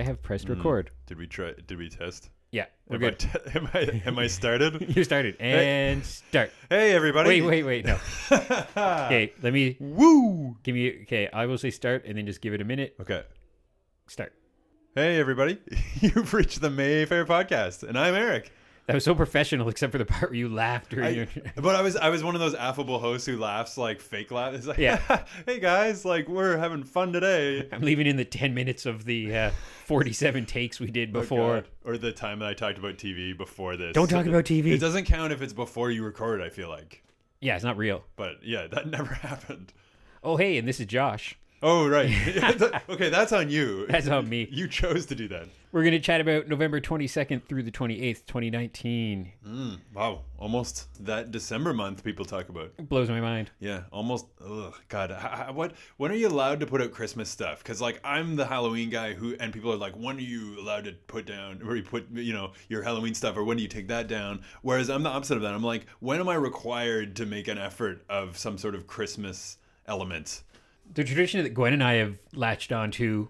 I have pressed Hmm. record. Did we try? Did we test? Yeah, we're Am I, good. te- am I am I started? you started and start. hey everybody! Wait, wait, wait. No. Okay, let me Woo! give me. Okay, I will say start and then just give it a minute. Okay. Start. Hey everybody! You've reached the Mayfair podcast, and I'm Eric. That was so professional, except for the part where you laughed during I, but I was I was one of those affable hosts who laughs like fake laugh. It's like, Yeah. hey guys, like we're having fun today. I'm leaving in the 10 minutes of the uh, 47 takes we did Oh, before. God. or the time that I talked about TV before this. Don't talk about TV. It doesn't count if it's before you record. I feel like, yeah, it's not real. but yeah, that never happened. Oh, hey, and this is Josh. Oh right. okay, that's on you. That's on me. You chose to do that. We're going to chat about November 22nd through the 28th, 2019. Mm, wow, almost that December month people talk about. It blows my mind. Yeah, almost. Ugh, God, h- what? When are you allowed to put out Christmas stuff? Because like I'm the Halloween guy who, and people are like, when are you allowed to put down, or you put, you know, your Halloween stuff, or when do you take that down? Whereas I'm the opposite of that. I'm like, when am I required to make an effort of some sort of Christmas element? The tradition that Gwen and I have latched onto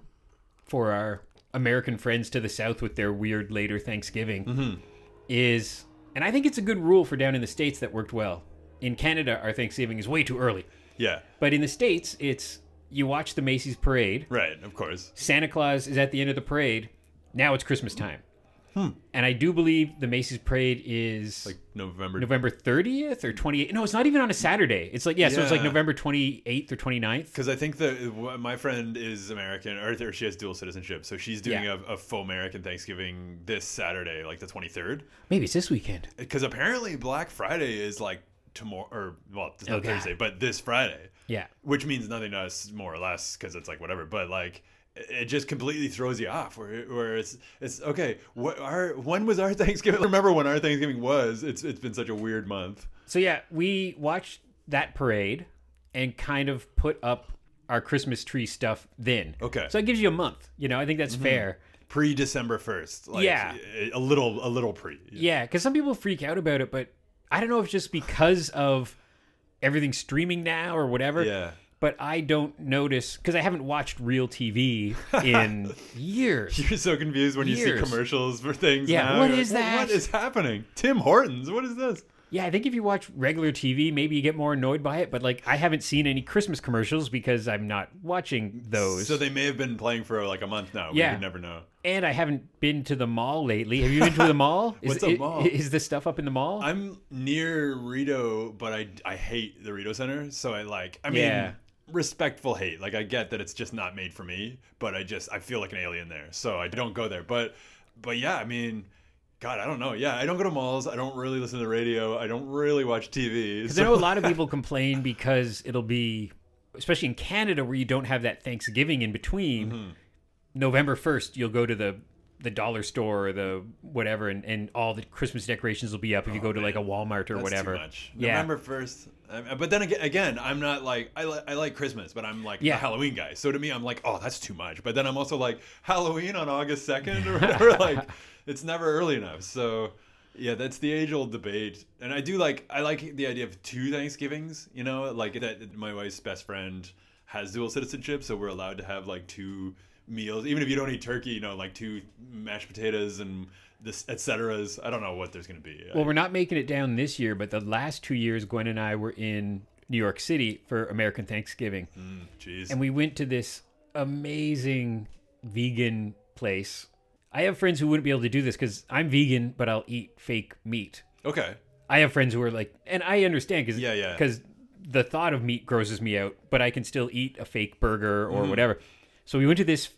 for our American friends to the South with their weird later Thanksgiving mm-hmm. is, and I think it's a good rule for down in the States that worked well. In Canada, our Thanksgiving is way too early. Yeah, But in the States, it's you watch the Macy's parade, right. Of course. Santa Claus is at the end of the parade. Now it's Christmas time. Hmm. And I do believe the Macy's parade is Like November. November 30th or 28th. No, it's not even on a Saturday. It's like, yeah, so it's like November 28th or 29th. Because I think that my friend is American, or, she has dual citizenship, so she's doing Yeah. a, a faux American Thanksgiving this Saturday, like the 23rd. Maybe it's this weekend. Because apparently Black Friday is like tomorrow, or well, it's not God. Thursday, but this Friday, Yeah. which means nothing to us more or less, because it's like whatever. But like, it just completely throws you off. Where, where it's it's okay. What our when was our Thanksgiving? Remember when our Thanksgiving was? It's it's been such a weird month. So yeah, we watched that parade and kind of put up our Christmas tree stuff then. Okay. So it gives you a month. You know, I think that's mm-hmm. fair. Pre December first, like, Yeah. a little a little pre. Yeah, because some people freak out about it, but I don't know if it's just because of everything streaming now or whatever. Yeah. But I don't notice because I haven't watched real TV in years. You're so confused when you see commercials for things. Yeah, now. what You're is like, that? What is happening? Tim Hortons. What is this? Yeah, I think if you watch regular TV, maybe you get more annoyed by it. But like, I haven't seen any Christmas commercials because I'm not watching those. So they may have been playing for like a month now. We Yeah. would never know. and I haven't been to the mall lately. Have you been to the mall? Is, What's a mall? Is this stuff up in the mall? I'm near Rideau, but I I hate the Rideau Center. So I like. I mean. Yeah. Respectful hate. Like I get that it's just not made for me, but I just I feel like an alien there, so I don't go there. But, but yeah, I mean, God, I don't know. Yeah, I don't go to malls. I don't really listen to the radio. I don't really watch TV. Because I know a lot of people complain because it'll be, especially in Canada where you don't have that Thanksgiving in between. Mm-hmm. November first, you'll go to the the dollar store or the whatever, and, and all the Christmas decorations will be up if you go to like a Walmart or Oh, That's whatever. Yeah. November first. Um, But then again, again, I'm not like I, li- I like Christmas, but I'm like Yeah. a Halloween guy. So to me, I'm like, oh, that's too much. But then I'm also like Halloween on August second or whatever. like, it's never early enough. So yeah, that's the age old debate. And I do like I like the idea of two Thanksgivings. You know, like that. My wife's best friend has dual citizenship, so we're allowed to have like two meals, even if you don't eat turkey. You know, like two mashed potatoes and this et ceteras. I don't know what there's gonna be. Well, we're not making it down this year, but the last two years, Gwen and I were in New York City for American Thanksgiving. Mm, and we went to this amazing vegan place. I have friends who wouldn't be able to do this because I'm vegan, but I'll eat fake meat. okay. I have friends who are like, and I understand because Yeah, yeah. because the thought of meat grosses me out, but I can still eat a fake burger or Mm-hmm. whatever. So we went to this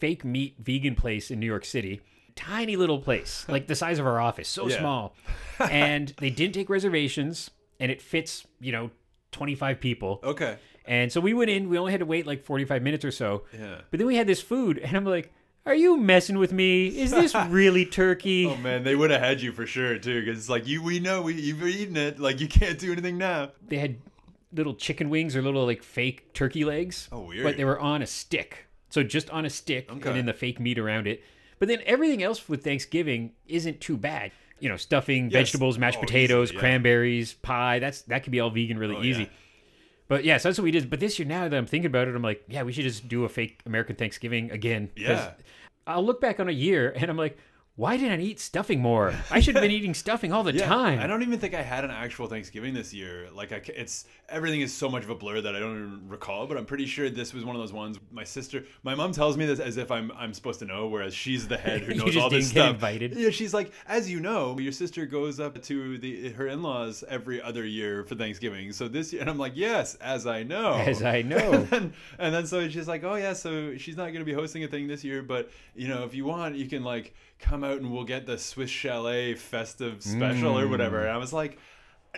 fake meat vegan place in New York City, tiny little place, like the size of our office, so Yeah. small, and they didn't take reservations, and it fits you know 25 people. Okay. And so we went in, we only had to wait like 45 minutes or so. Yeah. But then we had this food, and I'm like, are you messing with me? Is this really turkey? Oh man, they would have had you for sure too, because it's like you, we know we, you've eaten it. Like you can't do anything now. They had little chicken wings or little like fake turkey legs. Oh, weird. But they were on a stick. So just on a stick Okay. and then the fake meat around it. But then everything else with Thanksgiving isn't too bad. You know, stuffing, Yes. vegetables, mashed Oh, potatoes, easily, yeah. cranberries, pie. That's that could be all vegan really Oh, easy. yeah. But yeah, so that's what we did. But this year, now that I'm thinking about it, I'm like, yeah, we should just do a fake American Thanksgiving again. Yeah. I'll look back on a year and I'm like, why didn't I eat stuffing more? I should have been eating stuffing all the time. I don't even think I had an actual Thanksgiving this year. Like, I, it's everything is so much of a blur that I don't even recall. But I'm pretty sure this was one of those ones. My sister, my mom tells me this as if I'm I'm supposed to know, whereas she's the head who knows all this stuff. invited. Yeah, she's like, as you know, your sister goes up to the her in-laws every other year for Thanksgiving. So this year, and I'm like, yes, as I know, As I know. and, then, and then so she's like, oh yeah, so she's not going to be hosting a thing this year, but you know, if you want, you can like come out and we'll get the Swiss Chalet festive special or whatever. And I was like.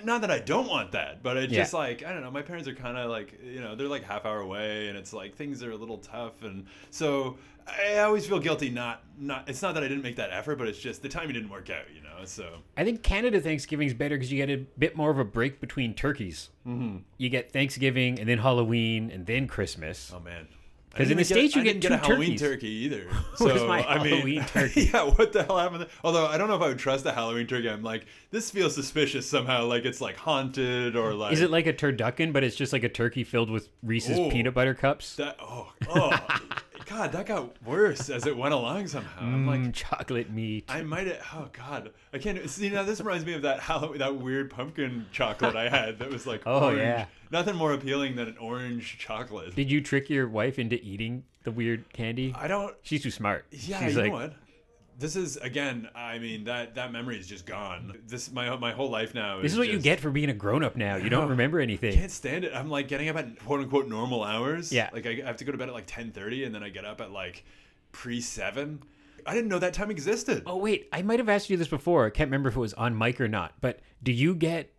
Not that I don't want that, but it's Yeah. just like I don't know. My parents are kind of like you know they're like half hour away, and it's like things are a little tough, and so I always feel guilty. Not not. It's not that I didn't make that effort, but it's just the timing didn't work out, you know. So I think Canada Thanksgiving's better because you get a bit more of a break between turkeys. Mm-hmm. You get Thanksgiving and then Halloween and then Christmas. Oh man. 'Cause in the get- States you I get didn't get a two Halloween turkeys. turkey either. Where's So my I mean, Halloween turkey? yeah, what the hell happened? There? Although I don't know if I would trust a Halloween turkey. I'm like, this feels suspicious somehow. Like it's like haunted or like. Is it like a turducken, but it's just like a turkey filled with Reese's Ooh. peanut butter cups? that? Oh, oh, God, that got worse as it went along somehow. I'm like. Mm, chocolate meat. I might have. Oh God, I can't. See now, this reminds me of that Halloween, that weird pumpkin chocolate I had. That was like, Oh, orange. yeah. nothing more appealing than an orange chocolate. Did you trick your wife into eating the weird candy? I don't. She's too smart. Yeah, She's you like, know what? This is again. I mean that that memory is just gone. This my my whole life now. This is what you get for being a grown up now. You don't remember I anything. can't stand it. I'm like getting up at quote unquote normal hours. Yeah. Like I have to go to bed at like 10:30, and then I get up at like pre seven. I didn't know that time existed. Oh wait, I might have asked you this before. I can't remember if it was on mic or not. But do you get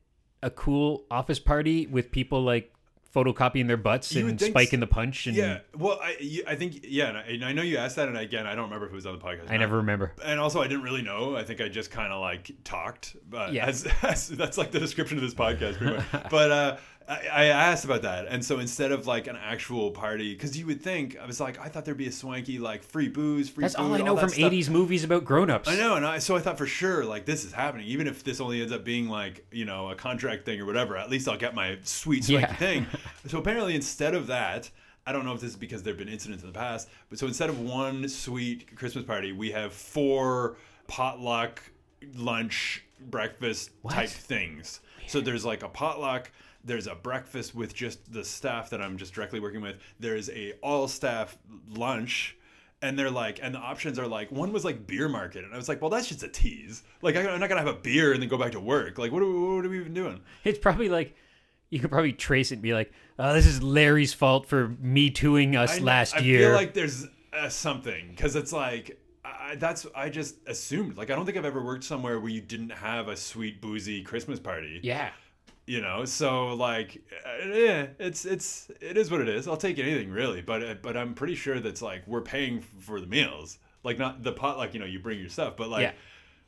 a cool office party with people like photocopying their butts You and spiking the punch? And Yeah. Well, I you- I think yeah, and I, and I know you asked that, and again, I don't remember if it was on the podcast. I never remember. and also I didn't really know. I think I just kind of like talked, but Yeah. as, as, that's like the description of this podcast, pretty much. but uh, I, I asked about that, and so instead of like an actual party, because you would think I was like, I thought there'd be a swanky like free booze, free. That's all I know that from stuff. '80s movies about grown-ups. I know, and I, so I thought for sure like this is happening, even if this only ends up being like you know a contract thing or whatever. At least I'll get my sweet swanky Yeah. thing. So apparently, instead of that, I don't know if this is because there've been incidents in the past, but so instead of one sweet Christmas party, we have four potluck lunch breakfast type things. So there's like a potluck. There's a breakfast with just the staff that I'm just directly working with. There's a all staff lunch and they're like and the options are like one was like beer market and i was like well that's just a tease like i'm not gonna have a beer and then go back to work like what are, we- what are we even doing It's probably like you could probably trace it and be like, "Oh, this is Larry's fault for me tooing us I last I year." I feel like there's uh, something because it's like I, that's i just assumed like i don't think i've ever worked somewhere where you didn't have a sweet boozy christmas party yeah. You know so like yeah it's it's it is what it is i'll take anything really but uh, but i'm pretty sure that's like we're paying for the meals like not the pot like you know you bring your stuff but like Yeah.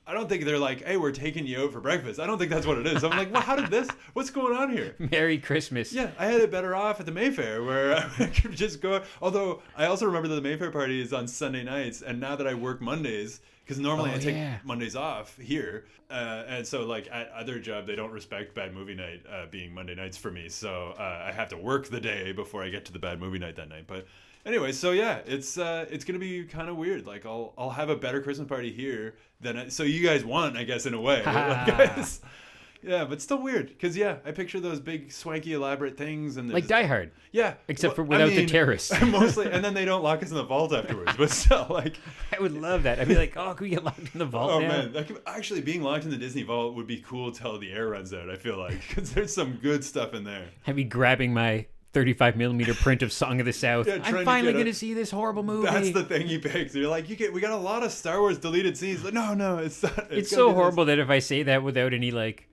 I don't think they're like, "Hey, we're taking you out for breakfast." I don't think that's what it is. I'm like, "Well, how did this? What's going on here?" Merry Christmas. Yeah, I had it better off at the Mayfair where I could just go. Although I also remember that the Mayfair party is on Sunday nights, and now that I work Mondays, because normally Oh, I take yeah. Mondays off here, uh, and so like at other job they don't respect bad movie night uh, being Monday nights for me, so uh, I have to work the day before I get to the bad movie night that night. But anyway, so yeah, it's uh, it's gonna be kind of weird. Like I'll I'll have a better Christmas party here than I, so you guys won, I guess in a way. Like, yeah, but still weird because yeah, I picture those big swanky elaborate things and Like Die Hard. yeah, Except for Well, I without the terrorists. mostly, and then they don't lock us in the vault afterwards. But still, like, I would love that. I'd be like, "Oh, can we get locked in the vault oh now?" man, actually being locked in the Disney vault would be cool till the air runs out. I feel like because there's some good stuff in there. I'd be grabbing my 35 millimeter print of Song of the South. Yeah, I'm finally get a- going to see this horrible movie. That's the thing you picked. You're like, you get, we got a lot of Star Wars deleted scenes. Like, no, no, it's not. it's gotta so be this. horrible that if I say that without any like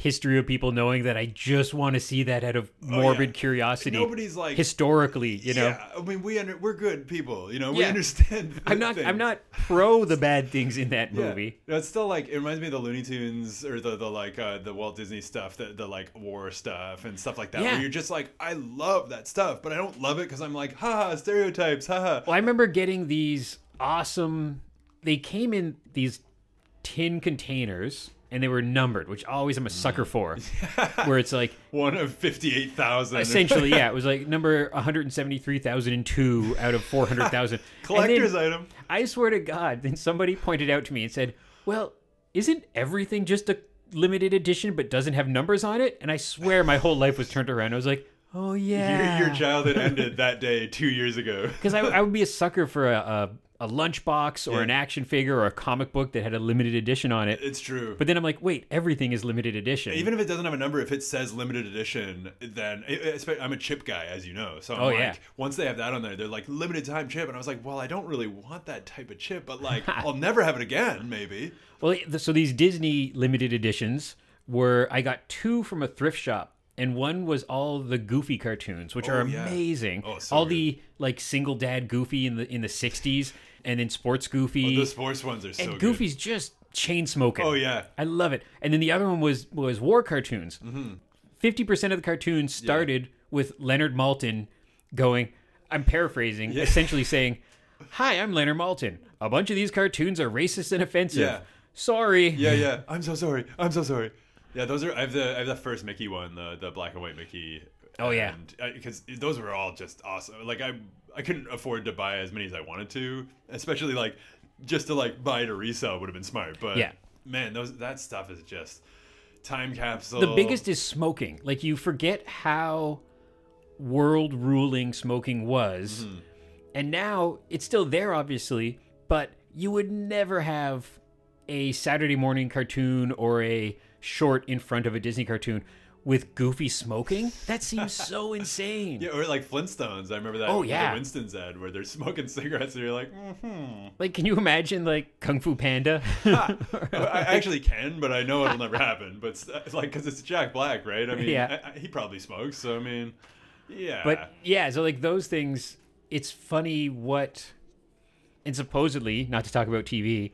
history of people knowing that I just want to see that out of morbid Oh, yeah. curiosity. Nobody's like historically, you know. Yeah, I mean, we under, we're good people. You know, we Yeah. understand. I'm not. things. I'm not pro the bad things in that Yeah. movie. No, it's still like it reminds me of the Looney Tunes or the the like uh, the Walt Disney stuff, the the like war stuff and stuff like that. Yeah. Where you're just like, I love that stuff, but I don't love it because I'm like, haha, stereotypes, haha. Well, I remember getting these awesome. They came in these tin containers and they were numbered, which always I'm a sucker Mm. for. where it's like One of fifty-eight thousand. essentially, yeah, it was like number 173,002 out of 400,000. collector's then, item. I swear to God, then somebody pointed out to me and said, "Well, isn't everything just a limited edition but doesn't have numbers on it?" And I swear my whole life was turned around. I was like, "Oh yeah." Your, your childhood ended that day two years ago. because I, I would be a sucker for a, a, a lunchbox or Yeah. an action figure or a comic book that had a limited edition on it. It's true. But then I'm like, wait, everything is limited edition. Even if it doesn't have a number, if it says limited edition, then eh, eh, it, I'm a chip guy, as you know. So I'm Oh, like, yeah. once they have that on there, they're like limited time chip, and I was like, well, I don't really want that type of chip, but like, I'll never have it again, maybe. well, so these Disney limited editions were I got two from a thrift shop. And one was all the Goofy cartoons, which oh, are Oh, yeah. amazing. Oh, so all good. the like single dad Goofy in the in the '60s, and then Sports Goofy. Oh, The sports ones are so and good. Goofy's just chain smoking. Oh yeah, I love it. And then the other one was was war cartoons. Mm-hmm. 50 percent of the cartoons started with Leonard Maltin going. I'm paraphrasing, essentially saying, "Hi, I'm Leonard Maltin. A bunch of these cartoons are racist and offensive. Yeah. Sorry." yeah, yeah. I'm so sorry. I'm so sorry. Yeah, those are. I have the I have the first Mickey one, the the black and white Mickey. Oh, yeah. because those were all just awesome. Like I I couldn't afford to buy as many as I wanted to, especially like just to like buy to resell would have been smart. But Yeah. man, those that stuff is just time capsule. The biggest is smoking. Like you forget how world ruling smoking was. Mm-hmm. And now it's still there obviously, but you would never have a Saturday morning cartoon or a short in front of a Disney cartoon with Goofy smoking. That seems so insane. Yeah, or like Flintstones. I remember that. Oh, the yeah. Winston's ad where they're smoking cigarettes, and you're like, hmm. Like can you imagine like Kung Fu Panda? I actually can, but I know it'll never happen. But it's, it's like because it's Jack Black, right? I mean, Yeah. I, I- he probably smokes, so I mean, yeah. But yeah, so like those things, it's funny what, and supposedly, not to talk about TV,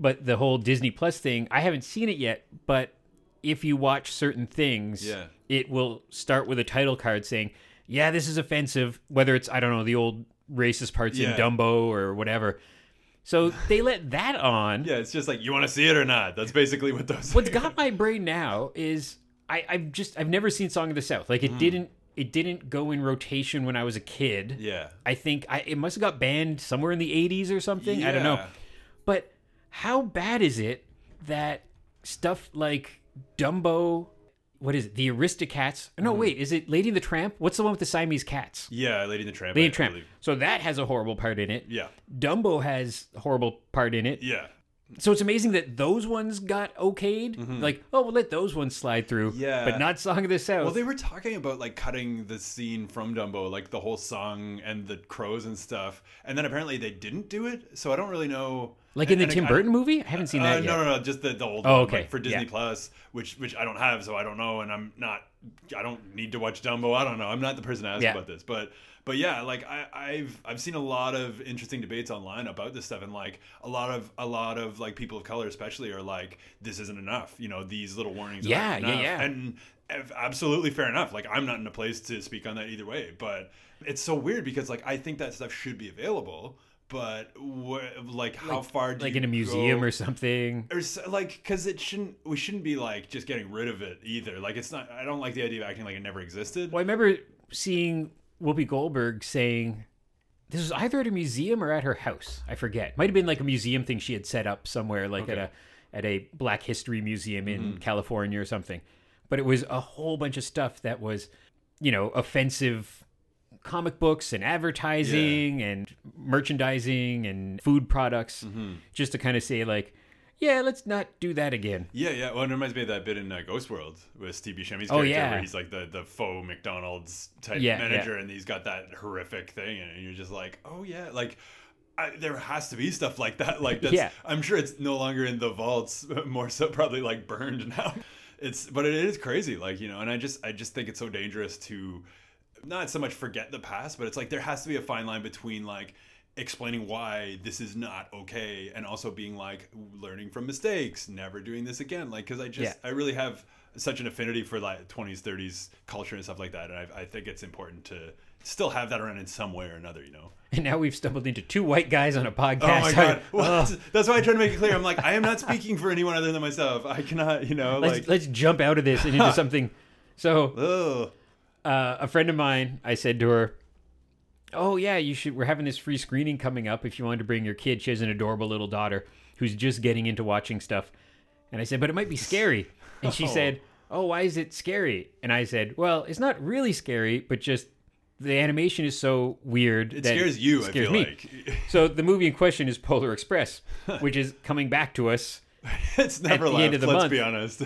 but the whole Disney Plus thing, I haven't seen it yet, but if you watch certain things, Yeah. it will start with a title card saying, yeah, this is offensive, whether it's, I don't know, the old racist parts Yeah. in Dumbo or whatever. So they let that on. yeah, it's just like you want to see it or not. That's basically what those. What's got my brain now is I, I've just I've never seen Song of the South. Like it hmm. didn't it didn't go in rotation when I was a kid. Yeah. I think I, it must have got banned somewhere in the 80s or something. I don't know. But how bad is it that stuff like Dumbo, what is it? The Aristocats? No, Mm-hmm. wait, is it Lady and the Tramp? What's the one with the Siamese cats? Yeah, Lady and the Tramp. Lady and the Tramp. So that has a horrible part in it. Yeah. Dumbo has a horrible part in it. Yeah. So it's amazing that those ones got okayed. Like, oh, we'll let those ones slide through. Mm-hmm. Yeah. But not Song of the South. Well, they were talking about like cutting the scene from Dumbo, like the whole song and the crows and stuff, and then apparently they didn't do it. So I don't really know. like in the and- Tim Burton movie? I haven't seen Uh, that yet. no, no, no, just the, the old Oh, one, okay. like, for Disney Yeah. Plus, which which I don't have, so I don't know, and I'm not, I don't need to watch Dumbo. I don't know. I'm not the person to ask Yeah. about this, but but yeah, like I, I've I've seen a lot of interesting debates online about this stuff, and like a lot of a lot of like people of color, especially, are like, this isn't enough. You know, these little warnings. Yeah, yeah, yeah. and absolutely fair enough. Like I'm not in a place to speak on that either way, but it's so weird because like I think that stuff should be available. But wh- like, how far do Like in a museum go? or something. or s- like because it shouldn't we shouldn't be like just getting rid of it either like it's not i don't like the idea of acting like it never existed Well, I remember seeing Whoopi Goldberg saying this was either at a museum or at her house. I forget. Might have been like a museum thing she had set up somewhere, like at a at a Black History museum in Mm-hmm. California or something. But it was a whole bunch of stuff that was, you know, offensive comic books and advertising and merchandising and food products, Mm-hmm. just to kind of say like, yeah, let's not do that again. yeah yeah well it reminds me of that bit in uh, ghost world with steve buscemi's Oh, character yeah. where he's like the, the faux mcdonald's type Yeah, manager and he's got that horrific thing and you're just like oh yeah like I, there has to be stuff like that like that's Yeah. i'm sure it's no longer in the vaults more so probably like burned now it's but it is crazy like you know and i just i just think it's so dangerous to not so much forget the past, but it's like there has to be a fine line between like explaining why this is not okay and also being like learning from mistakes, never doing this again. Like, because I just, Yeah. I really have such an affinity for like 20s, 30s culture and stuff like that, and I, I think it's important to still have that around in some way or another. You know. And now we've stumbled into two white guys on a podcast. Oh my god! Well, Oh, that's, that's why I try to make it clear. I'm like, I am not speaking for anyone other than myself. I cannot, you know, let's like, let's jump out of this and into something. So uh, a friend of mine, I said to her, "Oh yeah, you should. We're having this free screening coming up. If you wanted to bring your kid, she has an adorable little daughter who's just getting into watching stuff." And I said, "But it might be scary." And she Oh. said, "Oh, why is it scary?" And I said, "Well, it's not really scary, but just the animation is so weird It scares you. it I scares feel me." like So the movie in question is Polar Express, which is coming back to us. it's never the left. end of the let's month. be honest.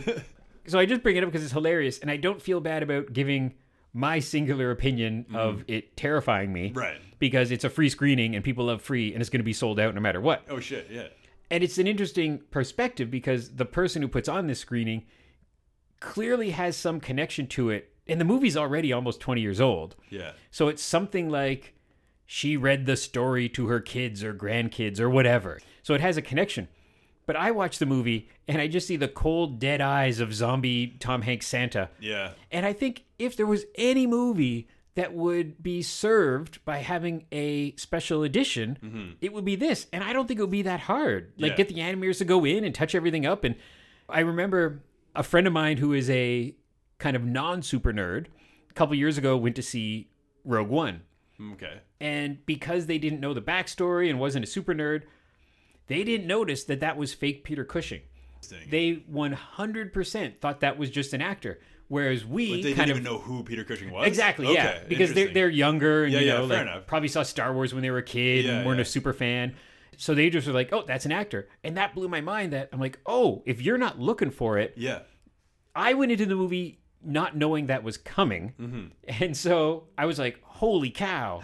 So I just bring it up because it's hilarious, and I don't feel bad about giving my singular opinion of it terrifying me. Mm. right. because it's a free screening and people love free and it's going to be sold out no matter what. Oh shit. Yeah. And it's an interesting perspective because the person who puts on this screening clearly has some connection to it. And the movie's already almost 20 years old. Yeah. So it's something like she read the story to her kids or grandkids or whatever. So it has a connection. But I watch the movie and I just see the cold, dead eyes of zombie Tom Hanks Santa. Yeah. And I think if there was any movie that would be served by having a special edition, mm-hmm. it would be this. And I don't think it would be that hard. Like Yeah. get the animators to go in and touch everything up. And I remember a friend of mine who is a kind of non-super nerd, a couple years ago went to see Rogue One. Mm, okay. And because they didn't know the backstory and wasn't a super nerd, they didn't notice that that was fake Peter Cushing. They 100% thought that was just an actor. Whereas we But they didn't kind of even know who Peter Cushing was. Exactly, Okay, yeah. Because they're they're younger and Yeah, you know, fair like enough. probably saw Star Wars when they were a kid Yeah, and weren't yeah. a super fan. So they just were like, "Oh, that's an actor," and that blew my mind. That I'm like, "Oh, if you're not looking for it, Yeah. I went into the movie not knowing that was coming, Mm-hmm. and so I was like, "Holy cow!"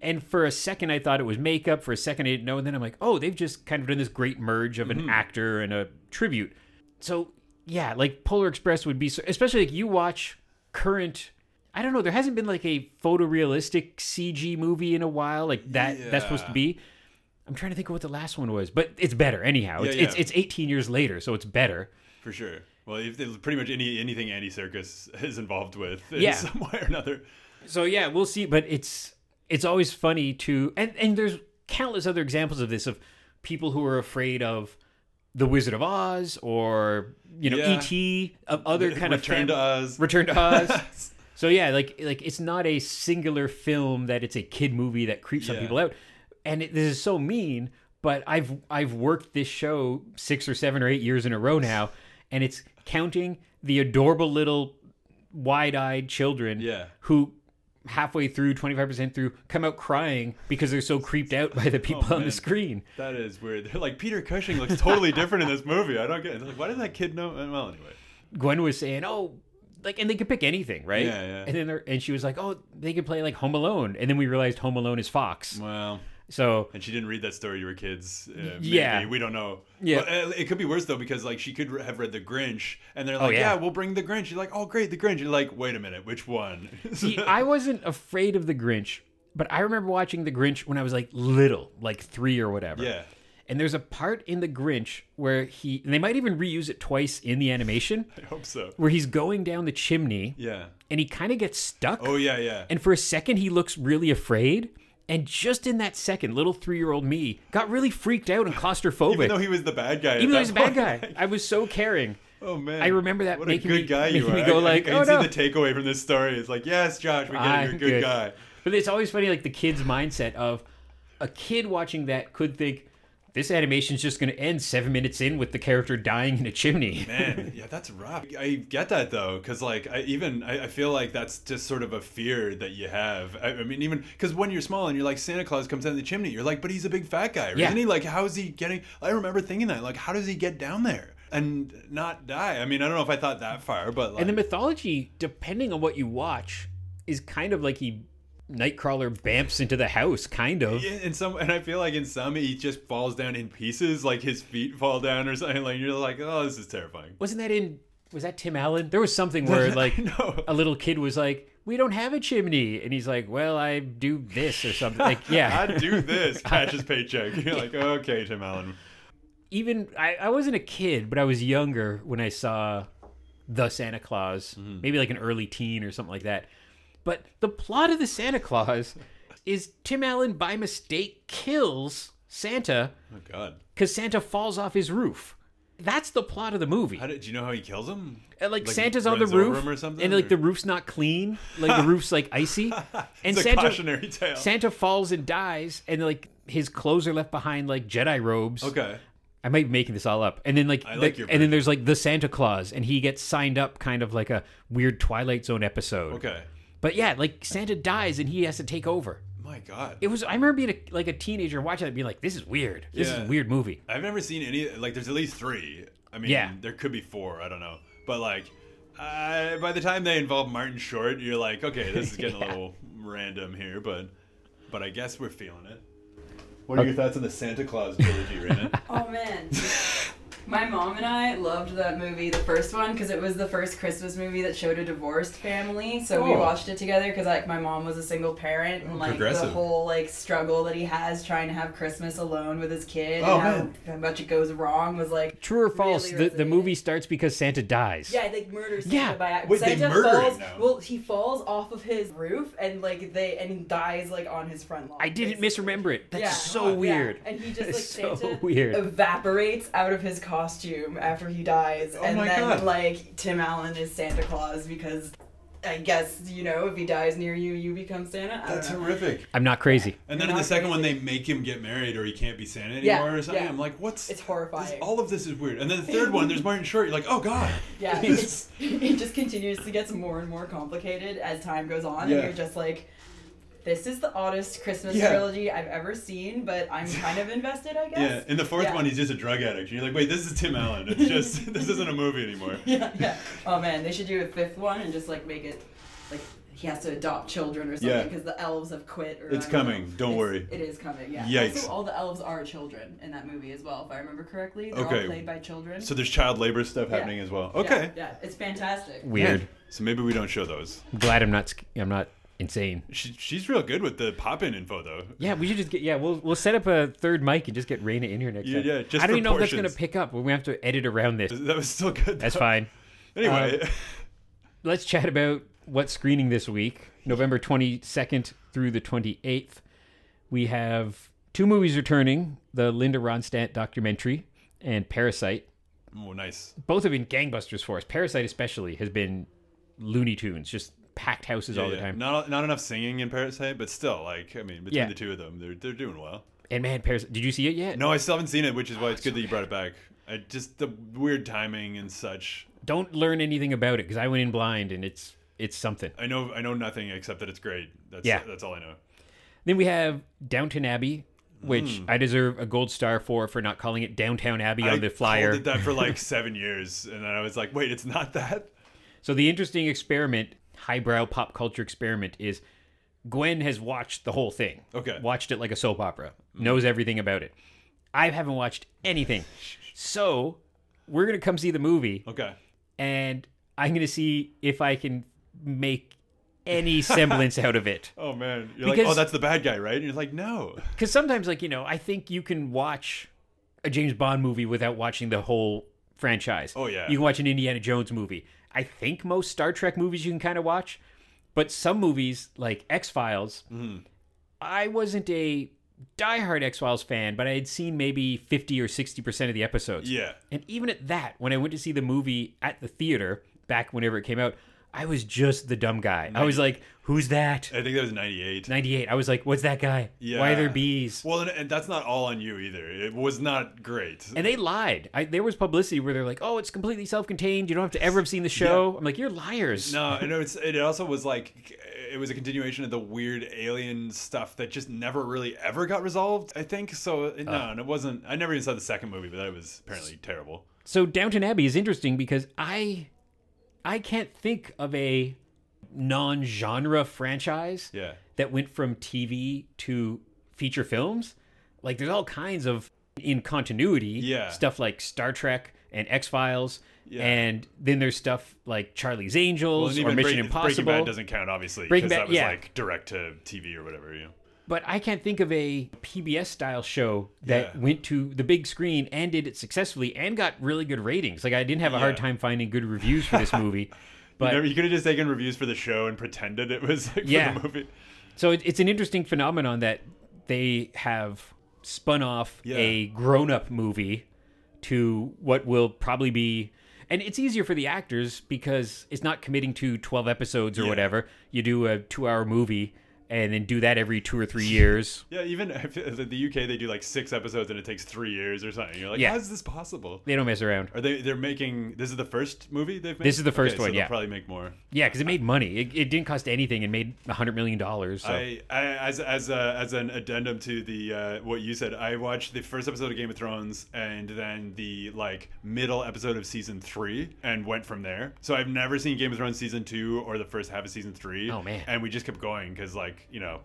And for a second, I thought it was makeup. For a second, I didn't know, and then I'm like, "Oh, they've just kind of done this great merge of an Mm-hmm. actor and a tribute." So yeah, like Polar Express would be, so, especially like you watch current. I don't know. There hasn't been like a photorealistic CG movie in a while, like that. That's supposed to be. I'm trying to think of what the last one was, but it's better anyhow. Yeah, it's, yeah. it's it's 18 years later, so it's better. For sure. Well, if pretty much any anything Andy Serkis is involved with in Yeah. some way or another. So yeah, we'll see. But it's it's always funny to and and there's countless other examples of this of people who are afraid of the Wizard of Oz or you know Yeah. E.T. of other kind of Return fam- to Oz. Return to Oz. so yeah, like like it's not a singular film that it's a kid movie that creeps some people out. And it, this is so mean, but I've I've worked this show six or seven or eight years in a row now, and it's counting the adorable little wide-eyed children Yeah. who halfway through 25% through come out crying because they're so creeped out by the people oh, on Oh, man. the screen That is weird. They're like Peter Cushing looks totally different in this movie. I don't get. Like, why does that kid know? Well, anyway. gwen was saying oh like and they could pick anything right Yeah, yeah. and then they're, and she was like oh they could play like home alone and then we realized home alone is fox Well, so and she didn't read that story to her kids. Uh, maybe. Yeah. we don't know. Yeah. But, uh, it could be worse though because like she could have read the Grinch, and they're like, Oh, yeah. yeah. we'll bring the Grinch." You're like, "Oh, great, the Grinch." You're like, "Wait a minute, which one?" see i wasn't afraid of the grinch but i remember watching the grinch when i was like little like three or whatever yeah. and there's a part in the grinch where he and they might even reuse it twice in the animation I hope so. where he's going down the chimney Yeah. and he kind of gets stuck Oh yeah, yeah. And for a second, he looks really afraid. And just in that second, little three year old me got really freaked out and claustrophobic. Even though he was the bad guy. Even though he was a bad guy. I was so caring. Oh man. I remember that What making a me- good guy you are. me go I- like, I, "Oh, can no." see the takeaway from this story. It's like, yes, Josh, we get it. You're a good, good. guy. But it's always funny, like the kid's mindset of a kid watching that could think, this animation's just going to end seven minutes in with the character dying in a chimney. Man, yeah, that's rough. I get that though, because like I even I, I feel like that's just sort of a fear that you have. I, I mean, even because when you're small and you're like Santa Claus comes down the chimney, you're like, but he's a big fat guy, Yeah. isn't he? Like, how is he getting? I remember thinking that, like, how does he get down there and not die? I mean, I don't know if I thought that far, but like, and the mythology, depending on what you watch, is kind of like he Nightcrawler bamps into the house, kind of. Yeah, in some, and I feel like in some he just falls down in pieces, like his feet fall down or something. Like you're like, oh, this is terrifying. Wasn't that in? Was that Tim Allen? There was something where like no, a little kid was like, "We don't have a chimney," and he's like, "Well, I do this or something." Like, yeah. I do this, catch his paycheck. You're like, okay, Tim Allen. Even I, I wasn't a kid, but I was younger when I saw the Santa Claus, Mm-hmm. maybe like an early teen or something like that. But the plot of the Santa Claus is Tim Allen by mistake kills Santa Oh God. because Santa falls off his roof. That's the plot of the movie. How did do you know how he kills him? And, like, Like, Santa's on the roof, or something, and like or- the roof's not clean, like the roof's like icy, and It's a Santa cautionary tale. Santa falls and dies, and like his clothes are left behind like Jedi robes. okay. I might be making this all up, and then like, the- like your and then there's like the Santa Claus, and he gets signed up, kind of like a weird Twilight Zone episode. Okay. But yeah, like Santa dies, and he has to take over. My God. It was I remember being a, like a teenager watching it, and being like, "This is weird. This is Yeah. a weird movie." I've never seen any like. There's at least three. I mean, Yeah. there could be four. I don't know, but like, uh, by the time they involve Martin Short, you're like, okay, this is getting Yeah. a little random here, but but I guess we're feeling it. What are your thoughts on the Santa Claus trilogy, Raina? Oh man. My mom and I loved that movie, the first one, because it was the first Christmas movie that showed a divorced family. So we Oh. watched it together because like my mom was a single parent and like the whole like struggle that he has trying to have Christmas alone with his kid Oh, and how, how much it goes wrong was like True or false? really the, the movie starts because Santa dies. Yeah, they murder Santa Yeah. by accident. Wait, they Santa murder him falls. now? Well, he falls off of his roof and like they and he dies like on his front lawn. I didn't basically. misremember it. That's Yeah. so Yeah, weird. And he just like It's so Santa weird. evaporates out of his costume after he dies, Oh and my then God. like Tim Allen is Santa Claus because I guess you know if he dies near you, you become Santa. I That's know. horrific. I'm not crazy. And then You're in the not second one, they make him get married, or he can't be Santa anymore, Yeah, or something. yeah. I'm like, what's It's this- horrifying. all of this is weird. And then the third one, there's Martin Short. You're like, oh God. Yeah, It's- it's, it just continues to get more and more complicated as time goes on, Yeah. and you're just like. This is the oddest Christmas Yeah. trilogy I've ever seen, but I'm kind of invested, I guess. Yeah, in the fourth Yeah. one, he's just a drug addict. You're like, wait, this is Tim Allen. It's just this isn't a movie anymore. yeah, yeah. Oh man, they should do a fifth one and just like make it like he has to adopt children or something Yeah. because the elves have quit. Or It's I don't know. coming, don't It's- worry. It is coming. Yeah. Yikes. Also, all the elves are children in that movie as well, if I remember correctly. They're Okay. all played by children. So there's child labor stuff Yeah. happening as well. Okay. Yeah, it's fantastic. Weird. Yeah. So maybe we don't show those. I'm glad I'm not. I'm not insane. She, she's real good with the pop-in info though. Yeah, we should just get. Yeah, we'll we'll set up a third mic and just get Raina in here next Yeah, time. yeah, just I don't even know if that's gonna pick up. We're gonna have to edit around this. That was still good. That's fine. Anyway, um, Let's chat about what's screening this week, November 22nd through the 28th. We have two movies returning: the Linda Ronstadt documentary and Parasite. oh nice. Both have been gangbusters for us. Parasite especially has been Looney Tunes, just packed houses Yeah, all the yeah. time. Not not enough singing in Parasite, but still, like I mean, between Yeah. the two of them, they're they're doing well. And man, Parasite. Did you see it yet? No, I still haven't seen it, which is why it's good that you brought it back. I just the weird timing and such. Don't learn anything about it because I went in blind and it's it's something. I know I know nothing except that it's great. That's Yeah. that's all I know. Then we have Downton Abbey, which Hmm. I deserve a gold star for for not calling it Downtown Abbey I on the flyer. called it that for like seven years, and then I was like, wait, it's not that. So the interesting experiment, highbrow pop culture experiment, is Gwen has watched the whole thing. Okay. Watched it like a soap opera. Knows everything about it. I haven't watched anything. So we're gonna come see the movie Okay. and I'm gonna see if I can make any semblance out of it. Oh man, you're like, Because- oh, that's the bad guy, right? And you're like, no. Because sometimes, like you know, I think you can watch a James Bond movie without watching the whole franchise. Oh, yeah. you can watch an Indiana Jones movie. I think most Star Trek movies you can kind of watch, but some movies like X Files, Mm-hmm. I wasn't a diehard X Files fan, but I had seen maybe fifty or sixty percent of the episodes. Yeah. and even at that, when I went to see the movie at the theater back whenever it came out, I was just the dumb guy. I was like, "Who's that?" I think that was '98. 98. I was like, "What's that guy? Yeah. Why are there bees?" Well, and, and that's not all on you either. It was not great. And they lied. I, there was publicity where they're like, "Oh, it's completely self-contained. You don't have to ever have seen the show." I'm like, "You're liars." No, know it's. It also was like it was a continuation of the weird alien stuff that just never really ever got resolved. I think so. No, and it wasn't. I never even saw the second movie, but that was apparently terrible. So Downton Abbey is interesting because I, I can't think of a non-genre franchise Yeah. that went from TV to feature films. Like, there's all kinds of in continuity Yeah. stuff like Star Trek and X Files. Yeah. And then there's stuff like Charlie's Angels Well, or Mission Break- Impossible. Breaking Bad doesn't count, obviously, because that was yeah. like direct to TV or whatever. You know. But I can't think of a PBS style show that Yeah. went to the big screen and did it successfully and got really good ratings. Like I didn't have a hard time finding good reviews for this movie. But you, could have just taken reviews for the show and pretended it was like Yeah. for the movie. So it, it's an interesting phenomenon that they have spun off Yeah. a grown-up movie to what will probably be and it's easier for the actors because it's not committing to 12 episodes or Yeah. whatever. You do a 2-hour movie and then do that every 2 or 3 years. Yeah, even if in the UK they do like six episodes and it takes three years or something. You're like, Yeah. how is this possible? They don't mess around. Are they? They're making. This is the first movie they've made. This is the first Okay, one, they'll yeah. Probably make more. Yeah, because it made money. It, it didn't cost anything and made a hundred million dollars. So. I, I as as as an addendum to the uh, what you said, I watched the first episode of Game of Thrones and then the like middle episode of season three and went from there. So I've never seen Game of Thrones season two or the first half of season three. Oh, man. And we just kept going because like you know,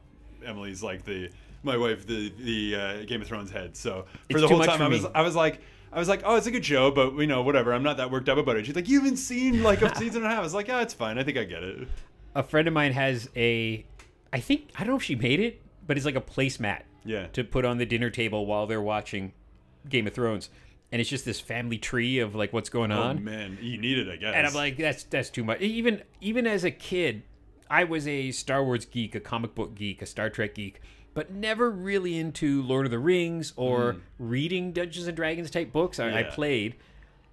Emily's like the my wife the the uh, Game of Thrones head. So for It's the whole time I was me. I was like. I was like, oh, it's a good show, but you know, whatever. I'm not that worked up about it. She's like, you haven't seen like a season and a half. I was like, yeah, it's fine. I think I get it. a friend of mine has a, I think I don't know if she made it, but it's like a placemat Yeah. to put on the dinner table while they're watching Game of Thrones, and it's just this family tree of like what's going Oh on. man, you need it, I guess. and I'm like, that's that's too much. Even even as a kid, I was a Star Wars geek, a comic book geek, a Star Trek geek, but never really into Lord of the Rings or reading Dungeons and Dragons type books. I, I Mm. Played,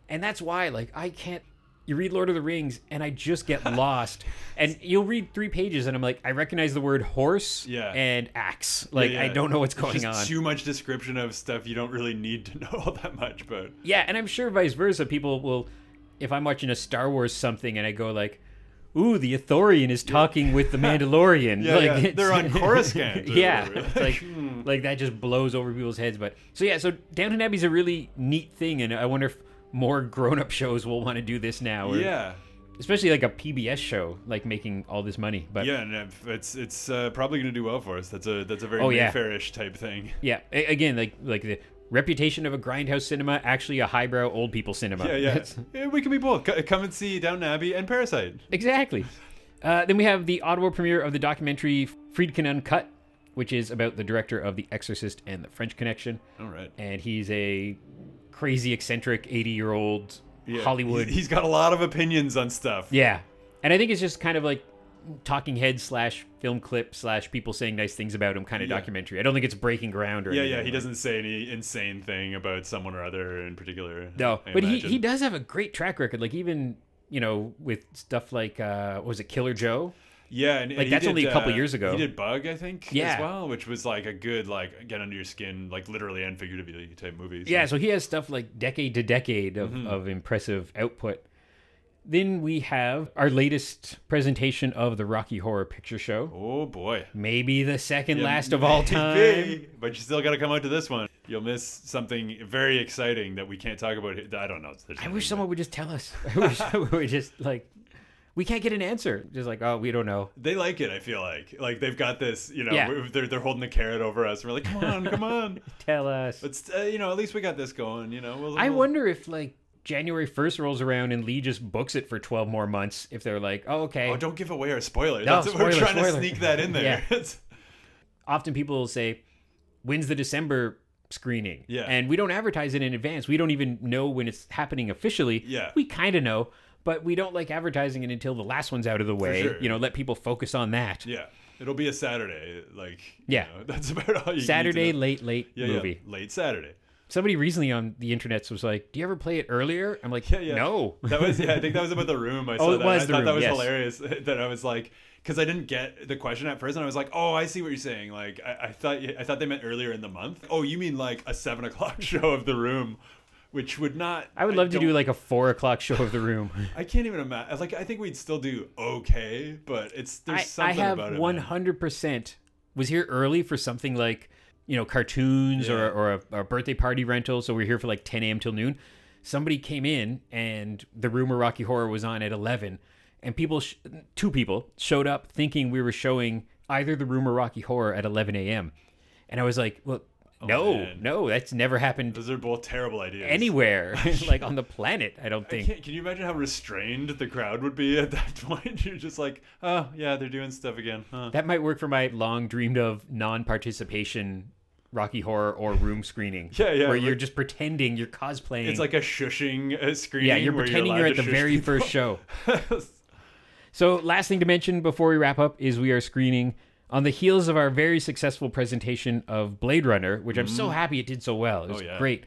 and that's why like I can't. You read Lord of the Rings, and I just get lost. And you'll read three pages, and I'm like, I recognize the word horse Yeah. and axe. Like Yeah, I don't know what's going just on. Too much description of stuff you don't really need to know all that much, but Yeah, and I'm sure vice versa. People will, if I'm watching a Star Wars something and I go like, "Ooh, the Ithorian is talking with the Mandalorian," Yeah, like yeah. They're on Coruscant yeah, it's like Hmm. like that just blows over people's heads. But so yeah, so Downton Abbey's a really neat thing, and I wonder if more grown-up shows will want to do this now. Or, yeah, especially like a PBS show, like making all this money. But yeah, and it's it's uh, probably gonna do well for us. That's a that's a very Oh, yeah. Mayfairish type thing. yeah, a- again, like like the reputation of a grindhouse cinema, actually a highbrow old people cinema. Yeah, yeah. Yeah we can be both. C- come and see Downton Abbey and Parasite. Exactly. Uh, then we have the Ottawa premiere of the documentary Friedkin Uncut, which is about the director of The Exorcist and The French Connection. All right. And he's a crazy, eccentric 80 year old Yeah. Hollywood. He's- he's got a lot of opinions on stuff. yeah. And I think it's just kind of like talking head slash film clip slash people saying nice things about him kind of Yeah. documentary. I don't think it's breaking ground or Yeah, anything. yeah. He doesn't say any insane thing about someone or other in particular. No, I but he, imagine. he does have a great track record. Like even, you know, with stuff like, uh, what was it Killer Joe? Yeah, and, Like, and that's only a couple uh, years ago. He did Bug, I think, Yeah. as well, which was like a good like get under your skin, like literally and figuratively type movies. Yeah, so he has stuff like decade to decade of, Mm-hmm. of impressive output. Then we have our latest presentation of the Rocky Horror Picture Show. Oh boy. Maybe the second Yeah, last of all maybe, time. But you still got to come out to this one. You'll miss something very exciting that we can't talk about. here. I don't know. I wish someone would just tell us. I wish we would just like, we can't get an answer. Just like, oh, we don't know. They like it. I feel like like they've got this. You know, Yeah. they're they're holding the carrot over us. We're like, come on, come on. Tell us. But uh, you know, at least we got this going. You know, we'll, I we'll- wonder if like January 1st rolls around and Lee just books it for 12 more months. If they're like, oh, okay. Oh, don't give away our spoiler. No, That's what we're spoiler, trying to sneak that in there. Yeah. Often people will say, when's the December screening? Yeah. And we don't advertise it in advance. We don't even know when it's happening officially. Yeah. We kind of know, but we don't like advertising it until the last one's out of the way. sure. You know, let people focus on that. yeah, it'll be a Saturday. Like Yeah. you know, that's about all you. Saturday, need to know. late, late Yeah, movie. yeah, late Saturday. Somebody recently on the internet was like, do you ever play it earlier? I'm like, Yeah, yeah. no. That was yeah. I think that was about the room. I oh, saw Oh, it that. was I The thought Room, that was yes. hilarious. That I was like, because I didn't get the question at first, and I was like, oh, I see what you're saying. Like, I, I thought I thought they meant earlier in the month. Oh, you mean like a seven o'clock show of the room, which would not. I would love to do like a four o'clock show of the room. I can't even imagine. Like, I think we'd still do okay, but it's there's I, I something have about it. one man. hundred percent was here early for something like you know cartoons Yeah. or or a, or a birthday party rental. So we are here for like ten a.m. till noon. Somebody came in and the room or Rocky Horror was on at eleven, and people, sh- two people showed up thinking we were showing either the room or Rocky Horror at eleven a.m. And I was like, well. No, man. no, that's never happened Those are both terrible ideas. anywhere, like on the planet. I don't think. can't- can you imagine how restrained the crowd would be at that point? You're just like, oh yeah, they're doing stuff again. Huh. That might work for my long dreamed of non-participation Rocky Horror or room screening. Yeah, yeah, Where you're just pretending you're cosplaying. It's like a shushing uh, screening. yeah, you're pretending allowed you're, at the very people. first show. So, last thing to mention before we wrap up is we are screening on the heels of our very successful presentation of Blade Runner, which I'm so happy it did so well. It was Mm-hmm. Oh, yeah. great.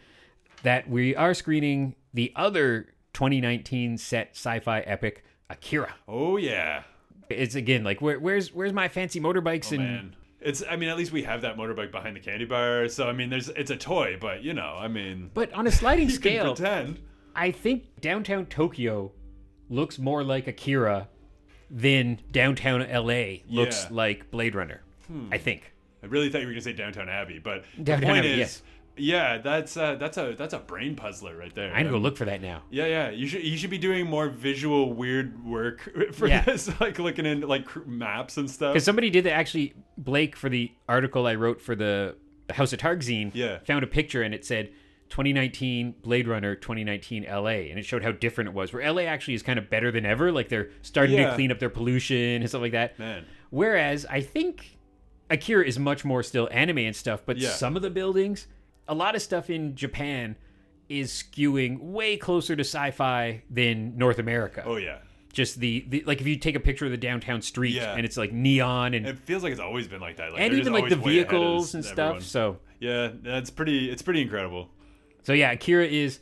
That we are screening the other 2019 set sci-fi epic Akira. oh yeah, It's again like where, where's where's my fancy motorbikes and Oh, man. It's. I mean, at least we have that motorbike behind the candy bar. So I mean, there's. It's a toy, but you know, I mean, but on a sliding you scale, can pretend. I think downtown Tokyo looks more like Akira than downtown LA looks Yeah. like Blade Runner. Hmm. I think. I really thought you were gonna say downtown Abbey, but Downtown the point Abbey, is, yes. yeah, that's uh, that's a that's a brain puzzler right there. I'm gonna go Um, look for that now. Yeah, yeah. You should you should be doing more visual weird work for Yeah. this, like looking in like maps and stuff. Because somebody did that actually. Blake for the article I wrote for the House of Targ zine. Yeah. Found a picture and it said 2019 Blade Runner 2019 LA and it showed how different it was. Where LA actually is kind of better than ever. Like they're starting to clean up their pollution and stuff like that. Man, Whereas I think Akira is much more still anime and stuff, but Yeah. some of the buildings, a lot of stuff in Japan is skewing way closer to sci-fi than North America. oh yeah. Just the, the like if you take a picture of the downtown street Yeah. and it's like neon and It feels like it's always been like that. Like, and even like the always way ahead of vehicles and everyone. stuff. So Yeah, that's pretty. It's pretty incredible. So yeah, Akira is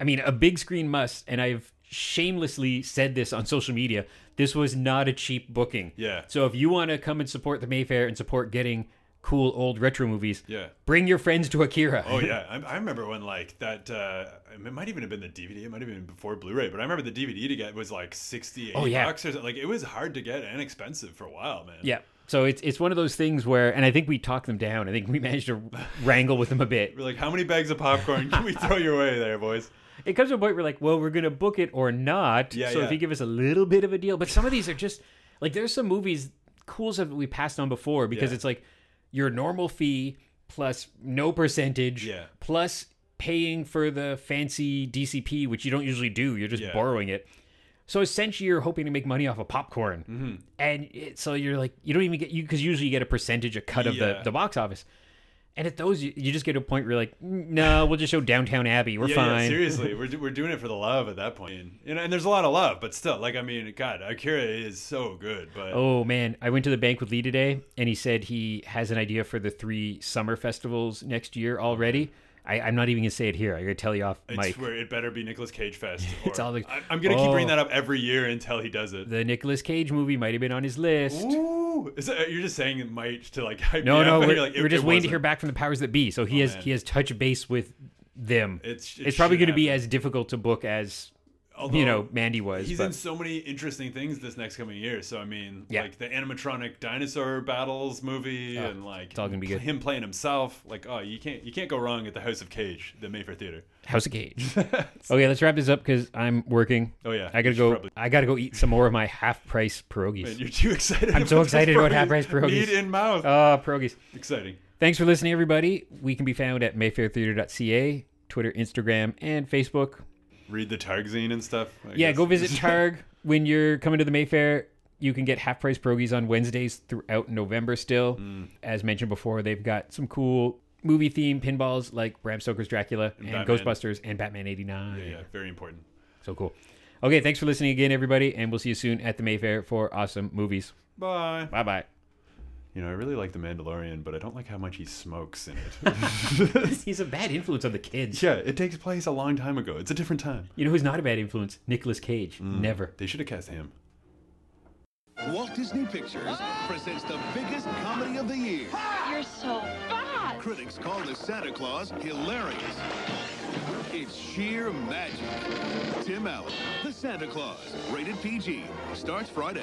I mean a big screen must and I've shamelessly said this on social media. This was not a cheap booking. Yeah. So if you want to come and support the Mayfair and support getting cool old retro movies, Yeah. bring your friends to Akira. Oh yeah, I, I remember when like that. Uh, it might even have been the DVD. It might have been before Blu-ray, but I remember the DVD to get was like sixty-eight Oh, yeah. bucks or something. Like it was hard to get and expensive for a while, man. Yeah. So it's it's one of those things where, and I think we talked them down. I think we managed to wrangle with them a bit. We're like, how many bags of popcorn can we throw your way there, boys? It comes to a point where like, well, we're gonna book it or not. Yeah, so yeah. if you give us a little bit of a deal, but some of these are just like there's some movies, cool stuff that we passed on before because Yeah. it's like your normal fee plus no percentage, Yeah. plus paying for the fancy DCP, which you don't usually do. You're just borrowing it. So essentially, you're hoping to make money off of popcorn, Mm-hmm. and it, so you're like, you don't even get you because usually you get a percentage, a cut of the Yeah. the box office. And at those, you, you just get to a point where you're like, "Mm, no, we'll just show Downtown Abbey. We're yeah, fine. yeah, seriously, we're, do- we're doing it for the love at that point. You know, and there's a lot of love, but still, like I mean, God, Akira is so good, but Oh man, I went to the bank with Lee today, and he said he has an idea for the three summer festivals next year already. I, I'm not even gonna say it here. I gotta tell you off I mic. swear it better be Nicolas Cage Fest. It's all the- I, I'm gonna keep bringing Oh. that up oh. every year until he does it. The Nicolas Cage movie might have been on his list. Ooh, is that, you're just saying it might to like hype No, no, up, we're, like, it- we're just it waiting to hear back from the powers that be. So he oh, has man. he has touched base with them. It's it it's probably going to be as difficult to book as Although, you know Mandy was. He's but- in so many interesting things this next coming year. So I mean, Yeah. like the animatronic dinosaur battles movie, Oh, and like it's all gonna be good. Him playing himself, like oh, you can't you can't go wrong at the House of Cage, the Mayfair Theater. House of Cage. okay, let's wrap this up because I'm working. Oh yeah, I gotta go. probably- I gotta go eat some more of my half price pierogies. Man, you're too excited. I'm so excited about half-price pierogies. Meat in mouth. Oh, pierogies. Exciting. Thanks for listening, everybody. We can be found at mayfairtheater.ca, Twitter, Instagram, and Facebook. Read the Targzine and stuff. I yeah, guess. go visit Targ when you're coming to the Mayfair. You can get half price pierogies on Wednesdays throughout November still. Mm. As mentioned before, they've got some cool movie themed pinballs like Bram Stoker's Dracula and, Batman. Ghostbusters and Batman 89. yeah, yeah, very important. So cool. Okay, thanks for listening again, everybody, and we'll see you soon at the Mayfair for awesome movies. Bye. Bye bye. You know, I really like The Mandalorian, but I don't like how much he smokes in it. He's a bad influence on the kids. yeah, it takes place a long time ago. It's a different time. You know who's not a bad influence? Nicolas Cage. Mm. Never. They should have cast him. Walt Disney Pictures presents the biggest comedy of the year. You're so fat. Critics call the Santa Claus hilarious. It's sheer magic. Tim Allen, The Santa Claus, rated PG, starts Friday.